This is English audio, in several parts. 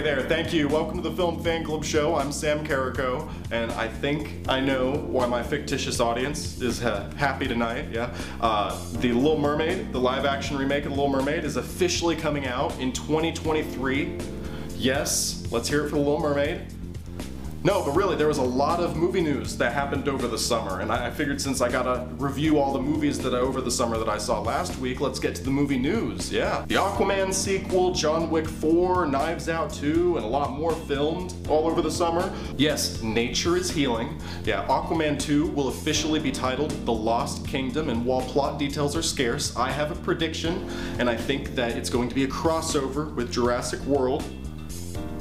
Hey there, thank you. Welcome to the Film Fan Club Show. I'm Sam Carrico, and I think I know why my fictitious audience is uh, happy tonight. Yeah, uh, the Little Mermaid, the live-action remake of the Little Mermaid, is officially coming out in 2023. Yes, let's hear it for the Little Mermaid. No, but really, there was a lot of movie news that happened over the summer, and I figured since I gotta review all the movies that I, over the summer that I saw last week, let's get to the movie news. Yeah, the Aquaman sequel, John Wick 4, Knives Out 2, and a lot more filmed all over the summer. Yes, nature is healing. Yeah, Aquaman 2 will officially be titled The Lost Kingdom, and while plot details are scarce, I have a prediction, and I think that it's going to be a crossover with Jurassic World.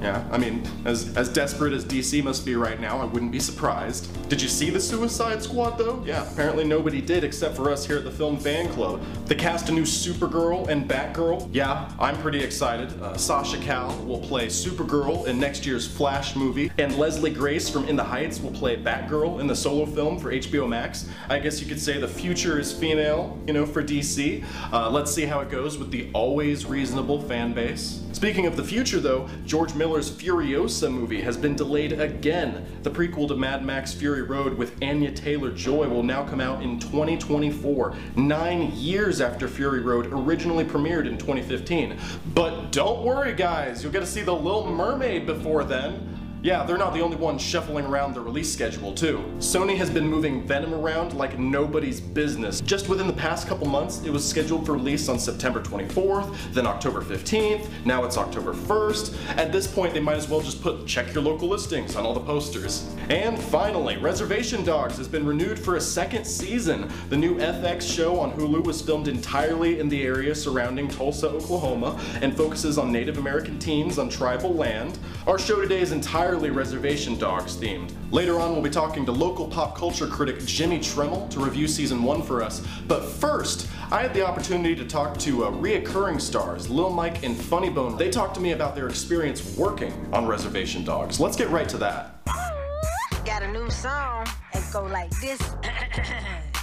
Yeah, I mean, as, as desperate as DC must be right now, I wouldn't be surprised. Did you see the Suicide Squad though? Yeah, apparently nobody did except for us here at the Film Fan Club. They cast a new Supergirl and Batgirl. Yeah, I'm pretty excited. Uh, Sasha Calle will play Supergirl in next year's Flash movie, and Leslie Grace from In the Heights will play Batgirl in the solo film for HBO Max. I guess you could say the future is female, you know, for DC. Uh, let's see how it goes with the always reasonable fan base. Speaking of the future though, George Miller's Furiosa movie has been delayed again. The prequel to Mad Max Fury Road with Anya Taylor-Joy will now come out in 2024, nine years after Fury Road originally premiered in 2015. But don't worry guys, you'll get to see The Little Mermaid before then. Yeah, they're not the only ones shuffling around the release schedule too. Sony has been moving Venom around like nobody's business. Just within the past couple months, it was scheduled for release on September 24th, then October 15th, now it's October 1st. At this point, they might as well just put check your local listings on all the posters. And finally, Reservation Dogs has been renewed for a second season. The new FX show on Hulu was filmed entirely in the area surrounding Tulsa, Oklahoma, and focuses on Native American teens on tribal land. Our show today is entirely Reservation Dogs themed. Later on, we'll be talking to local pop culture critic Jimmie Tramel to review season one for us. But first, I had the opportunity to talk to uh, reoccurring stars, Lil Mike and Funny Bone. They talked to me about their experience working on Reservation Dogs. Let's get right to that. Got a new song and go like this.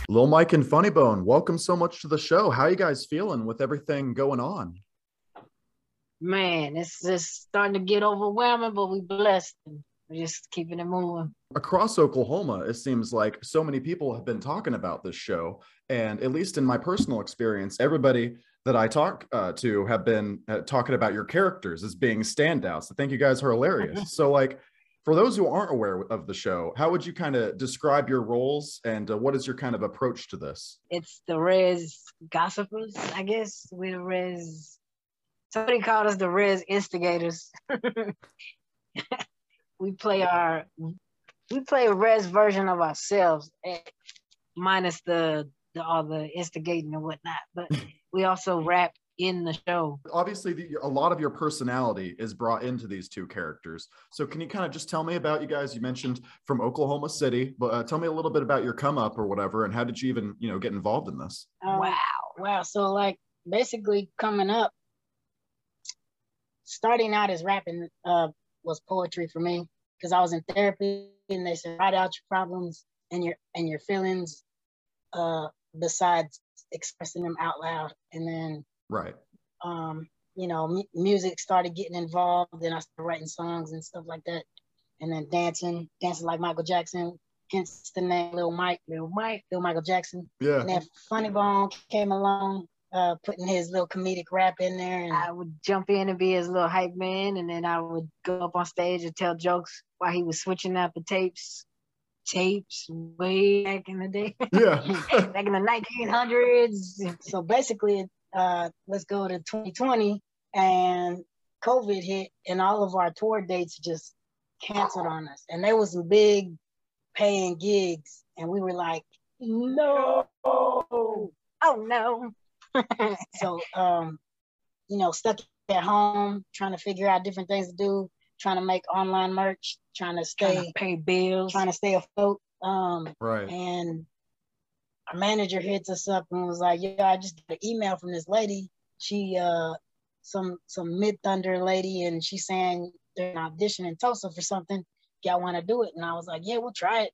Lil Mike and Funny Bone, welcome so much to the show. How you guys feeling with everything going on? Man, it's just starting to get overwhelming, but we blessed. And we're just keeping it moving. Across Oklahoma, it seems like so many people have been talking about this show. And at least in my personal experience, everybody that I talk uh, to have been uh, talking about your characters as being standouts. I think you guys are hilarious. so, like, for those who aren't aware of the show, how would you kind of describe your roles and uh, what is your kind of approach to this? It's the Res Gossipers, I guess. We're the Res. Somebody called us the Res Instigators. we play our we play a res version of ourselves, eh, minus the, the all the instigating and whatnot. But we also rap in the show. Obviously, the, a lot of your personality is brought into these two characters. So, can you kind of just tell me about you guys? You mentioned from Oklahoma City, but uh, tell me a little bit about your come up or whatever, and how did you even, you know, get involved in this? Um, wow, wow. So, like, basically, coming up, starting out as rapping uh, was poetry for me because I was in therapy and they said write out your problems and your and your feelings uh besides expressing them out loud. And then right. um you know m- music started getting involved then I started writing songs and stuff like that. And then dancing dancing like Michael Jackson hence the name Little Mike Little Mike Little Michael Jackson. Yeah. And then Funny Bone came along uh, putting his little comedic rap in there, and I would jump in and be his little hype man, and then I would go up on stage and tell jokes while he was switching out the tapes, tapes way back in the day, Yeah. back in the 1900s. So basically, uh, let's go to 2020, and COVID hit, and all of our tour dates just canceled on us, and there was some big paying gigs, and we were like, no, oh no. So um, you know, stuck at home, trying to figure out different things to do, trying to make online merch, trying to stay Trying to pay bills. trying to stay afloat. Um, right and our manager hits us up and was like, "Yeah, I just got an email from this lady. She uh, some some Midthunder lady, and she's saying they're an audition in Tulsa for something. Y'all want to do it?" And I was like, "Yeah, we'll try it."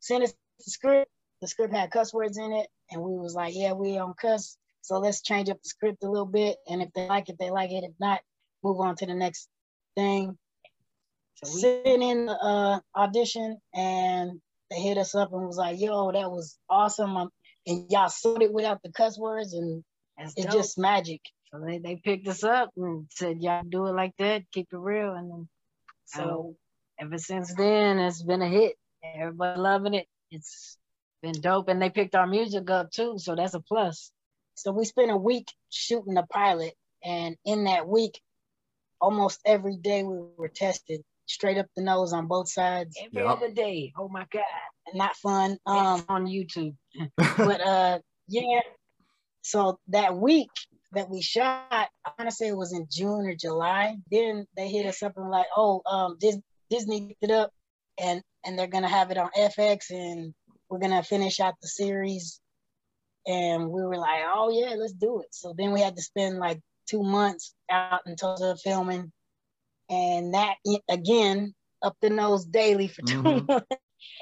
Send us the script. The script had cuss words in it, and we was like, "Yeah, we don't cuss." So let's change up the script a little bit, and if they like it, they like it. If not, move on to the next thing. So sent in the uh, audition and they hit us up and was like, "Yo, that was awesome!" Um, and y'all sold it without the cuss words, and That's it's dope. just magic. So they, they picked us up and said, "Y'all do it like that, keep it real." And then, so ever since then, it's been a hit. Everybody loving it. It's been dope, and they picked our music up too, so that's a plus. So we spent a week shooting the pilot, and in that week, almost every day we were tested straight up the nose on both sides. Every yep. other day. Oh my God. Not fun. Um, on YouTube. but uh, yeah. So that week that we shot, I want to say it was in June or July. Then they hit us up and like, oh, um, Dis- Disney picked it up, and and they're gonna have it on FX, and we're gonna finish out the series. And we were like, oh yeah, let's do it. So then we had to spend like two months out in Tulsa filming and that again up the nose daily for 2 mm-hmm. months.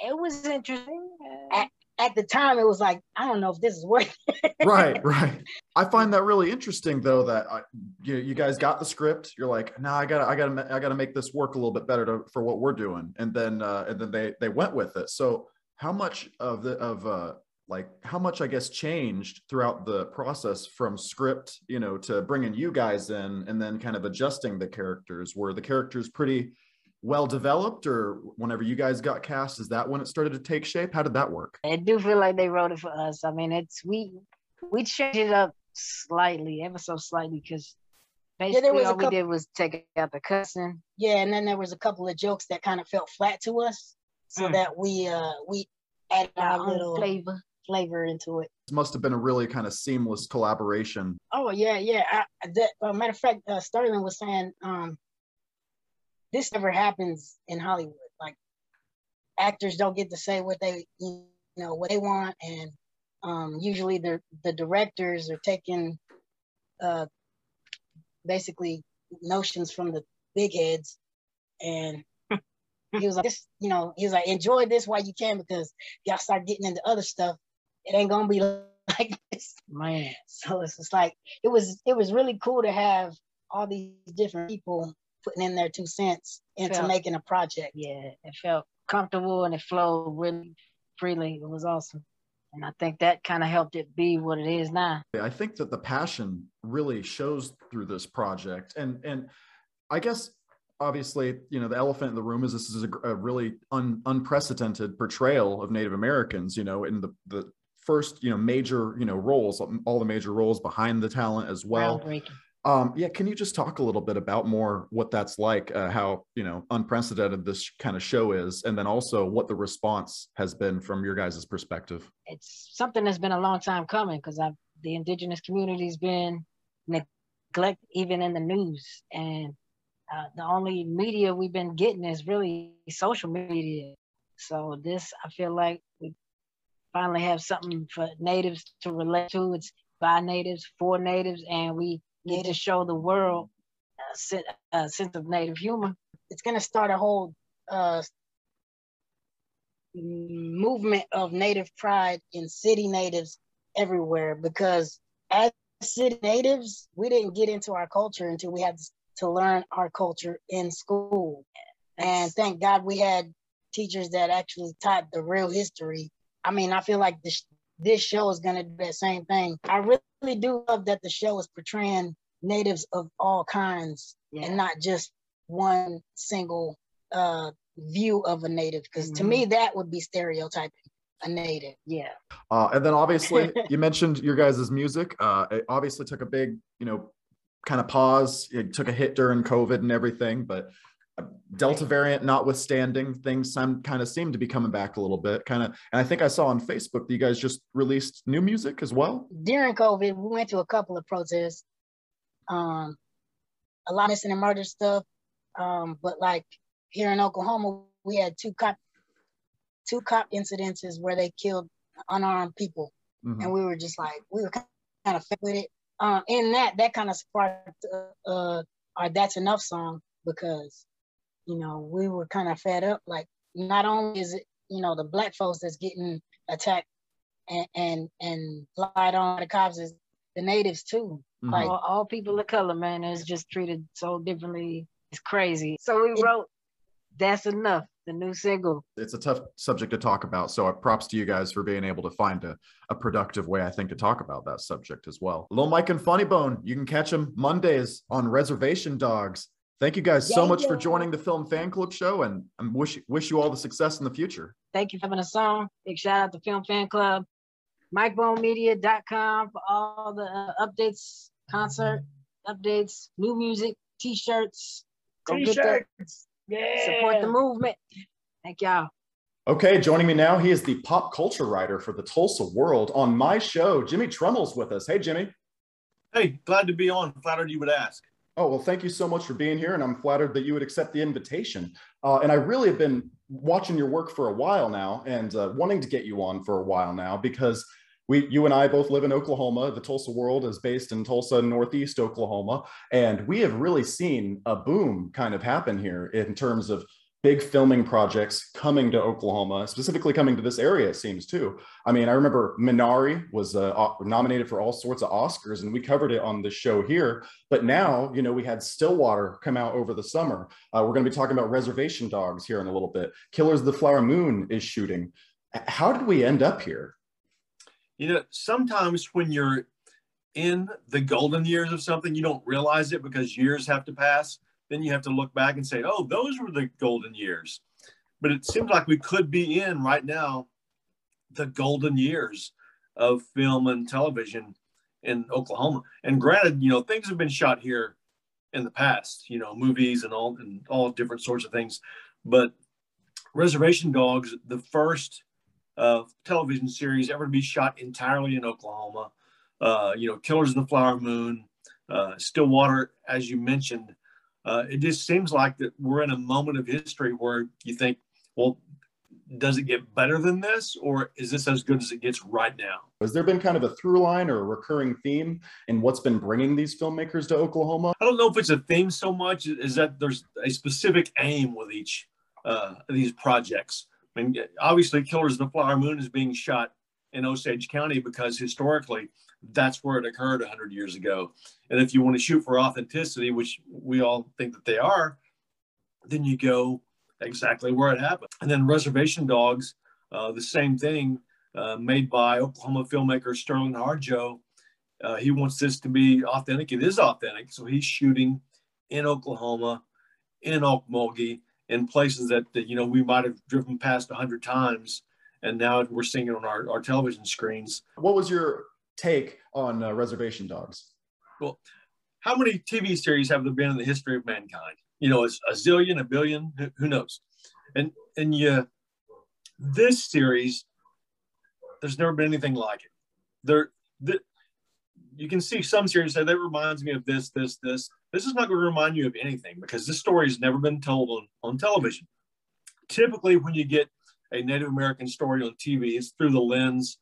It was interesting. At, at, the time, it was like I don't know if this is worth. it. right, right. I find that really interesting, though. That I, you, you guys got the script. You're like, no, nah, I gotta, I gotta, I gotta make this work a little bit better to, for what we're doing, and then, uh, and then they they went with it. So, how much of the of uh, like how much i guess changed throughout the process from script you know to bringing you guys in and then kind of adjusting the characters? Were the characters pretty well developed or whenever you guys got cast is that when it started to take shape? How did that work? I do feel like they wrote it for us. I mean it's we we changed it up slightly ever so slightly because basically yeah, all couple, we did was take out the cussing. Yeah and then there was a couple of jokes that kind of felt flat to us so mm. that we uh we added our, our little flavor flavor into it. This must have been a really kind of seamless collaboration. Oh yeah, yeah. I, that, uh, matter of fact, uh, Sterling was saying um, this never happens in Hollywood. Like actors don't get to say what they you know what they want, and um, usually the the directors are taking uh, basically notions from the big heads and he was like, this, you know, he was like, enjoy this while you can because y'all start getting into other stuff it ain't gonna be like this, man. So it's just like it was. It was really cool to have all these different people putting in their two cents into felt, making a project. Yeah, it felt comfortable and it flowed really freely. It was awesome. And I think that kind of helped it be what it is now. I think that the passion really shows through this project. And and I guess obviously, you know, the elephant in the room is this is a, a really un, unprecedented portrayal of Native Americans, you know, in the, the first you know major you know roles all the major roles behind the talent as well. Um, yeah can you just talk a little bit about more what that's like uh, how you know unprecedented this kind of show is and then also what the response has been from your guys' perspective? It's something that's been a long time coming because i've the indigenous community's been neglected even in the news. And uh, the only media we've been getting is really social media. So this i feel like finally have something for natives to relate to. It's by natives, for natives, and we need to show the world a, a sense of native humor. It's going to start a whole uh, movement of native pride in city natives everywhere because as city natives, we didn't get into our culture until we had to learn our culture in school. And thank God we had teachers that actually taught the real history I mean, I feel like this this show is gonna do that same thing. I really do love that the show is portraying natives of all kinds yeah. and not just one single uh, view of a native. Because mm-hmm. to me, mm-hmm. that would be stereotyping a native. Yeah. Uh, and then obviously, you mentioned your guys' music. Uh, it obviously took a big, you know, kind of pause. It took a hit during COVID and everything, but Delta variant notwithstanding, things kind of seem to be coming back a little bit. Kind of, and I think I saw on Facebook that you guys just released new music as well. During COVID, we went to a couple of protests. Um, a lot of missing and murder stuff. Um, but like here in Oklahoma, we had two cop two cop incidences where they killed unarmed people, mm-hmm. and we were just like we were kind of fed with it. Um, in that, that kind of sparked uh, uh, our "That's Enough" song because you know, we were kind of fed up. Like, not only is it, you know, the black folks that's getting attacked and and, and lied on the cops is the natives too. Mm-hmm. Like all, all, people of color, man, is just treated so differently It's crazy. So we wrote That's Enough, the new single. It's a tough subject to talk about. So uh, props to you guys for being able to find a, a productive way, I think, to talk about that subject as well. Little Mike and Funny Bone, you can catch them Mondays on Reservation Dogs. Thank you guys so Yeah, much for joining the Film Fan Club show and I wish wish you all the success in the future. Thank you for having a song. Big shout out to Film Fan Club. MikeBoneMedia.com for all the uh, updates, concert updates, new music, t-shirts. Go get that. Yeah. Support the movement. Thank y'all. Okay, joining me now, he is the pop culture writer for the Tulsa World. On my show, Jimmie Tramel's with us. Hey, Jimmie. Hey, glad to be on. Flattered you would ask. Oh, well, thank you so much for being here, and I'm flattered that you would accept the invitation. Uh, and I really have been watching your work for a while now and uh, wanting to get you on for a while now because we, you and I both live in Oklahoma. The Tulsa World is based in Tulsa, Northeast Oklahoma. And we have really seen a boom kind of happen here in terms of big filming projects coming to Oklahoma, specifically coming to this area, it seems too. I mean, I remember Minari was uh, nominated for all sorts of Oscars, and we covered it on the show here. But now, you know, we had Stillwater come out over the summer. Uh, we're going to be talking about Reservation Dogs here in a little bit. Killers of the Flower Moon is shooting. How did we end up here? You know, sometimes when you're in the golden years of something, you don't realize it because years have to pass. Then you have to look back and say, oh, those were the golden years. But it seems like we could be in right now the golden years of film and television in Oklahoma. And granted, you know, things have been shot here in the past, you know, movies and all and all different sorts of things. But Reservation Dogs, the first uh, television series ever to be shot entirely in Oklahoma. Uh, you know, Killers of the Flower Moon, uh, Stillwater, as you mentioned. Uh, it just seems like that we're in a moment of history where you think, well, does it get better than this, or is this as good as it gets right now? Has there been kind of a through line or a recurring theme in what's been bringing these filmmakers to Oklahoma? I don't know if it's a theme so much is that there's a specific aim with each uh, of these projects. I mean, obviously, Killers of the Flower Moon is being shot in Osage County because historically that's where it occurred 100 years ago. And if you want to shoot for authenticity, which we all think that they are, then you go exactly where it happened. And then Reservation Dogs, uh, the same thing, uh, made by Oklahoma filmmaker Sterling Harjo. Uh, he wants this to be authentic. It is authentic. So he's shooting in Oklahoma, in Okmulgee, in places that, that you know we might have driven past a hundred times, and now we're seeing it on our, our television screens. What was your take on uh, Reservation Dogs? Well, how many TV series have there been in the history of mankind? You know, it's a zillion, a billion, who, knows? And and yeah, this series, there's never been anything like it. There, the, you can see some series say that reminds me of this, this, this. This is not going to remind you of anything because this story has never been told on, on television. Typically, when you get a Native American story on TV, it's through the lens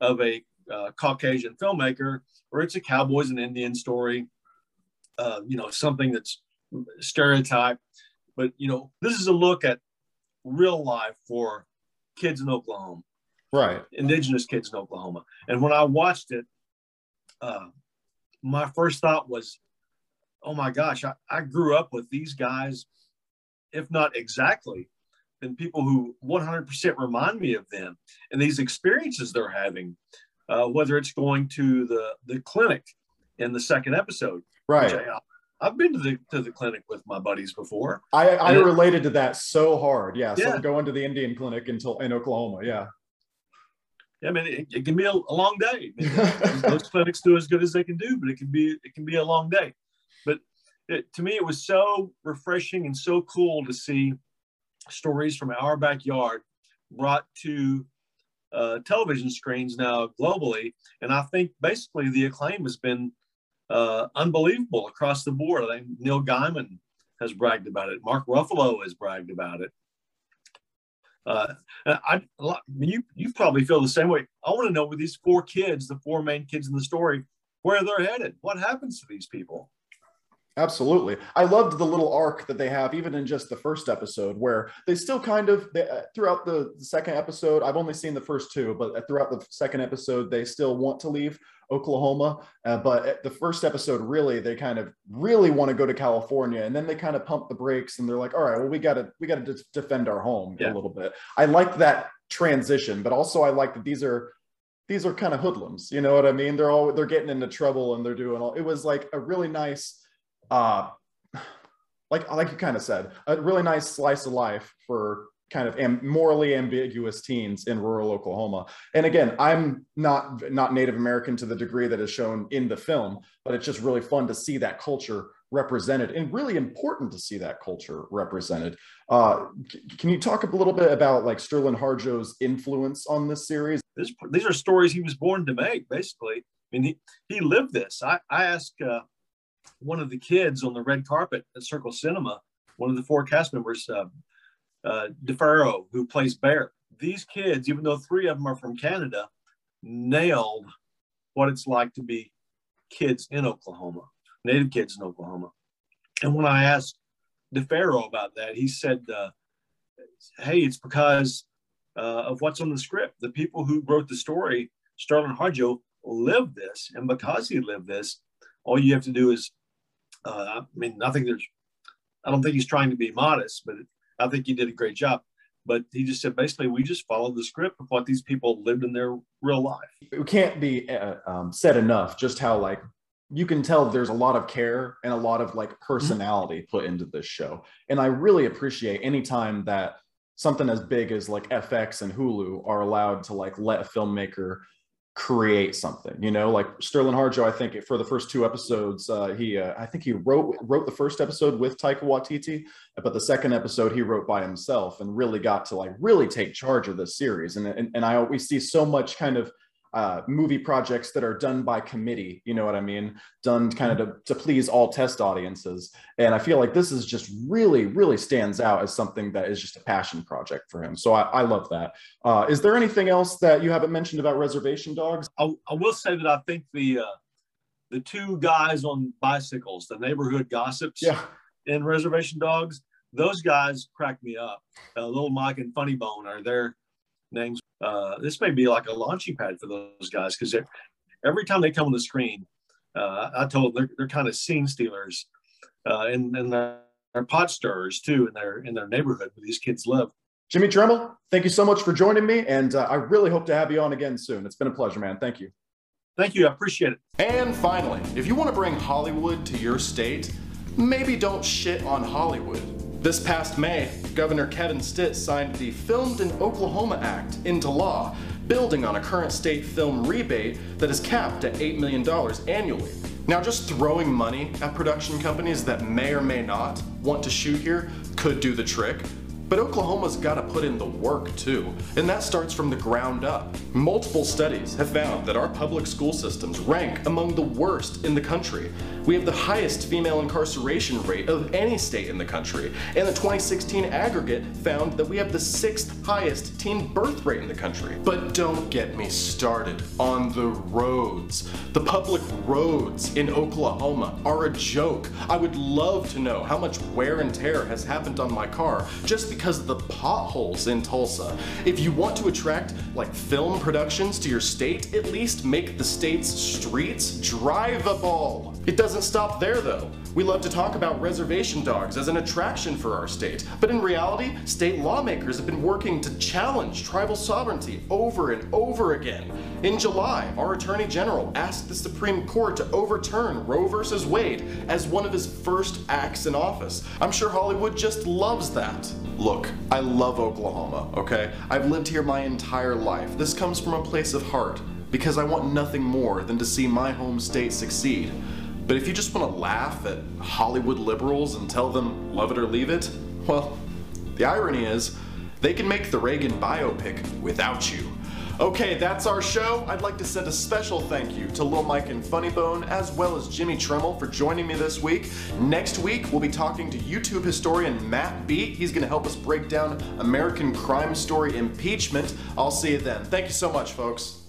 of a uh, Caucasian filmmaker, or it's a cowboys and Indian story. Uh, you know, something that's stereotyped. But you know, this is a look at real life for kids in Oklahoma Right. indigenous kids in Oklahoma. And when I watched it, uh, my first thought was, oh my gosh, I, I grew up with these guys, if not exactly, then people who 100% remind me of them and these experiences they're having, uh, whether it's going to the, the clinic in the second episode. Right. I, I've been to the, to the clinic with my buddies before. I, I And it- related to that so hard. Yeah. So Yeah. going to the Indian clinic until in Oklahoma. Yeah. I mean, it, it can be a, a long day. I mean, those clinics do as good as they can do, but it can be it can be a long day. But it, to me, it was so refreshing and so cool to see stories from our backyard brought to uh, television screens now globally. And I think basically the acclaim has been uh, unbelievable across the board. I think Neil Gaiman has bragged about it. Mark Ruffalo has bragged about it. Uh, I, you you probably feel the same way. I want to know with these four kids, the four main kids in the story, where they're headed. What happens to these people? Absolutely. I loved the little arc that they have, even in just the first episode, where they still kind of, they, uh, throughout the second episode, I've only seen the first two, but throughout the second episode, they still want to leave Oklahoma. Uh, but the first episode, really, they kind of really want to go to California. And then they kind of pump the brakes and they're like, all right, well, we got to, we got to defend our home yeah. a little bit. I like that transition, but also I like that these are, these are kind of hoodlums. You know what I mean? They're all, they're getting into trouble and they're doing all, it was like a really nice, uh, like like you kind of said, a really nice slice of life for kind of am- morally ambiguous teens in rural Oklahoma. And again, I'm not not Native American to the degree that is shown in the film, but it's just really fun to see that culture represented and really important to see that culture represented. Uh, c- can you talk a little bit about like Sterling Harjo's influence on this series? This, these are stories he was born to make, basically. I mean, he, he lived this. I, I asked uh, one of the kids on the red carpet at Circle Cinema, one of the four cast members, uh, uh, D'Pharaoh, who plays Bear. These kids, even though three of them are from Canada, nailed what it's like to be kids in Oklahoma, native kids in Oklahoma. And when I asked D'Pharaoh about that, he said, uh, "Hey, it's because uh, of what's on the script. The people who wrote the story, Sterling Harjo, lived this, and because he lived this, all you have to do is uh, I mean, I think there's, I don't think he's trying to be modest, but I think he did a great job. But he just said basically, we just followed the script of what these people lived in their real life. It can't be uh, um, said enough just how like you can tell there's a lot of care and a lot of like personality mm-hmm. put into this show. And I really appreciate anytime that something as big as like FX and Hulu are allowed to like let a filmmaker create something you know? Like sterling harjo i think for the first two episodes uh, he uh, i think he wrote wrote the first episode with taika waititi but the second episode he wrote by himself and really got to like really take charge of this series. And and, and i always see so much kind of uh, movie projects that are done by committee, you know what I mean? Done kind of to, to please all test audiences. And I feel like this is just really, really stands out as something that is just a passion project for him. So I, I love that. Uh, is there anything else that you haven't mentioned about Reservation Dogs? I, I will say that I think the uh, the two guys on bicycles, the neighborhood gossips yeah. in Reservation Dogs, those guys crack me up. Uh, Little Mike and Funny Bone are their names uh, this may be like a launching pad for those guys because every time they come on the screen, uh, I told them they're, they're kind of scene stealers, uh, and and they're, they're pot stirrers too in their in their neighborhood where these kids live. Jimmie Tramel, thank you so much for joining me, and uh, I really hope to have you on again soon. It's been a pleasure, man. Thank you. Thank you. I appreciate it. And finally, if you want to bring Hollywood to your state, maybe don't shit on Hollywood. This past May, Governor Kevin Stitt signed the Filmed in Oklahoma Act into law, building on a current state film rebate that is capped at $8 million annually. Now, just throwing money at production companies that may or may not want to shoot here could do the trick, but Oklahoma's got to put in the work too, and that starts from the ground up. Multiple studies have found that our public school systems rank among the worst in the country. We have the highest female incarceration rate of any state in the country, and the 2016 aggregate found that we have the sixth highest teen birth rate in the country. But don't get me started on the roads. The public roads in Oklahoma are a joke. I would love to know how much wear and tear has happened on my car just because of the potholes in Tulsa. If you want to attract like film productions to your state, at least make the state's streets drivable. It doesn't stop there though. We love to talk about reservation dogs as an attraction for our state, but in reality, state lawmakers have been working to challenge tribal sovereignty over and over again. In July, our Attorney General asked the Supreme Court to overturn Roe v. Wade as one of his first acts in office. I'm sure Hollywood just loves that. Look, I love Oklahoma, okay? I've lived here my entire life. This comes from a place of heart because I want nothing more than to see my home state succeed. But if you just want to laugh at Hollywood liberals and tell them love it or leave it, well, the irony is they can make the Reagan biopic without you. Okay, that's our show. I'd like to send a special thank you to Lil Mike and Funny Bone, as well as Jimmie Tramel for joining me this week. Next week, we'll be talking to YouTube historian Matt Beat. He's going to help us break down American Crime Story impeachment. I'll see you then. Thank you so much, folks.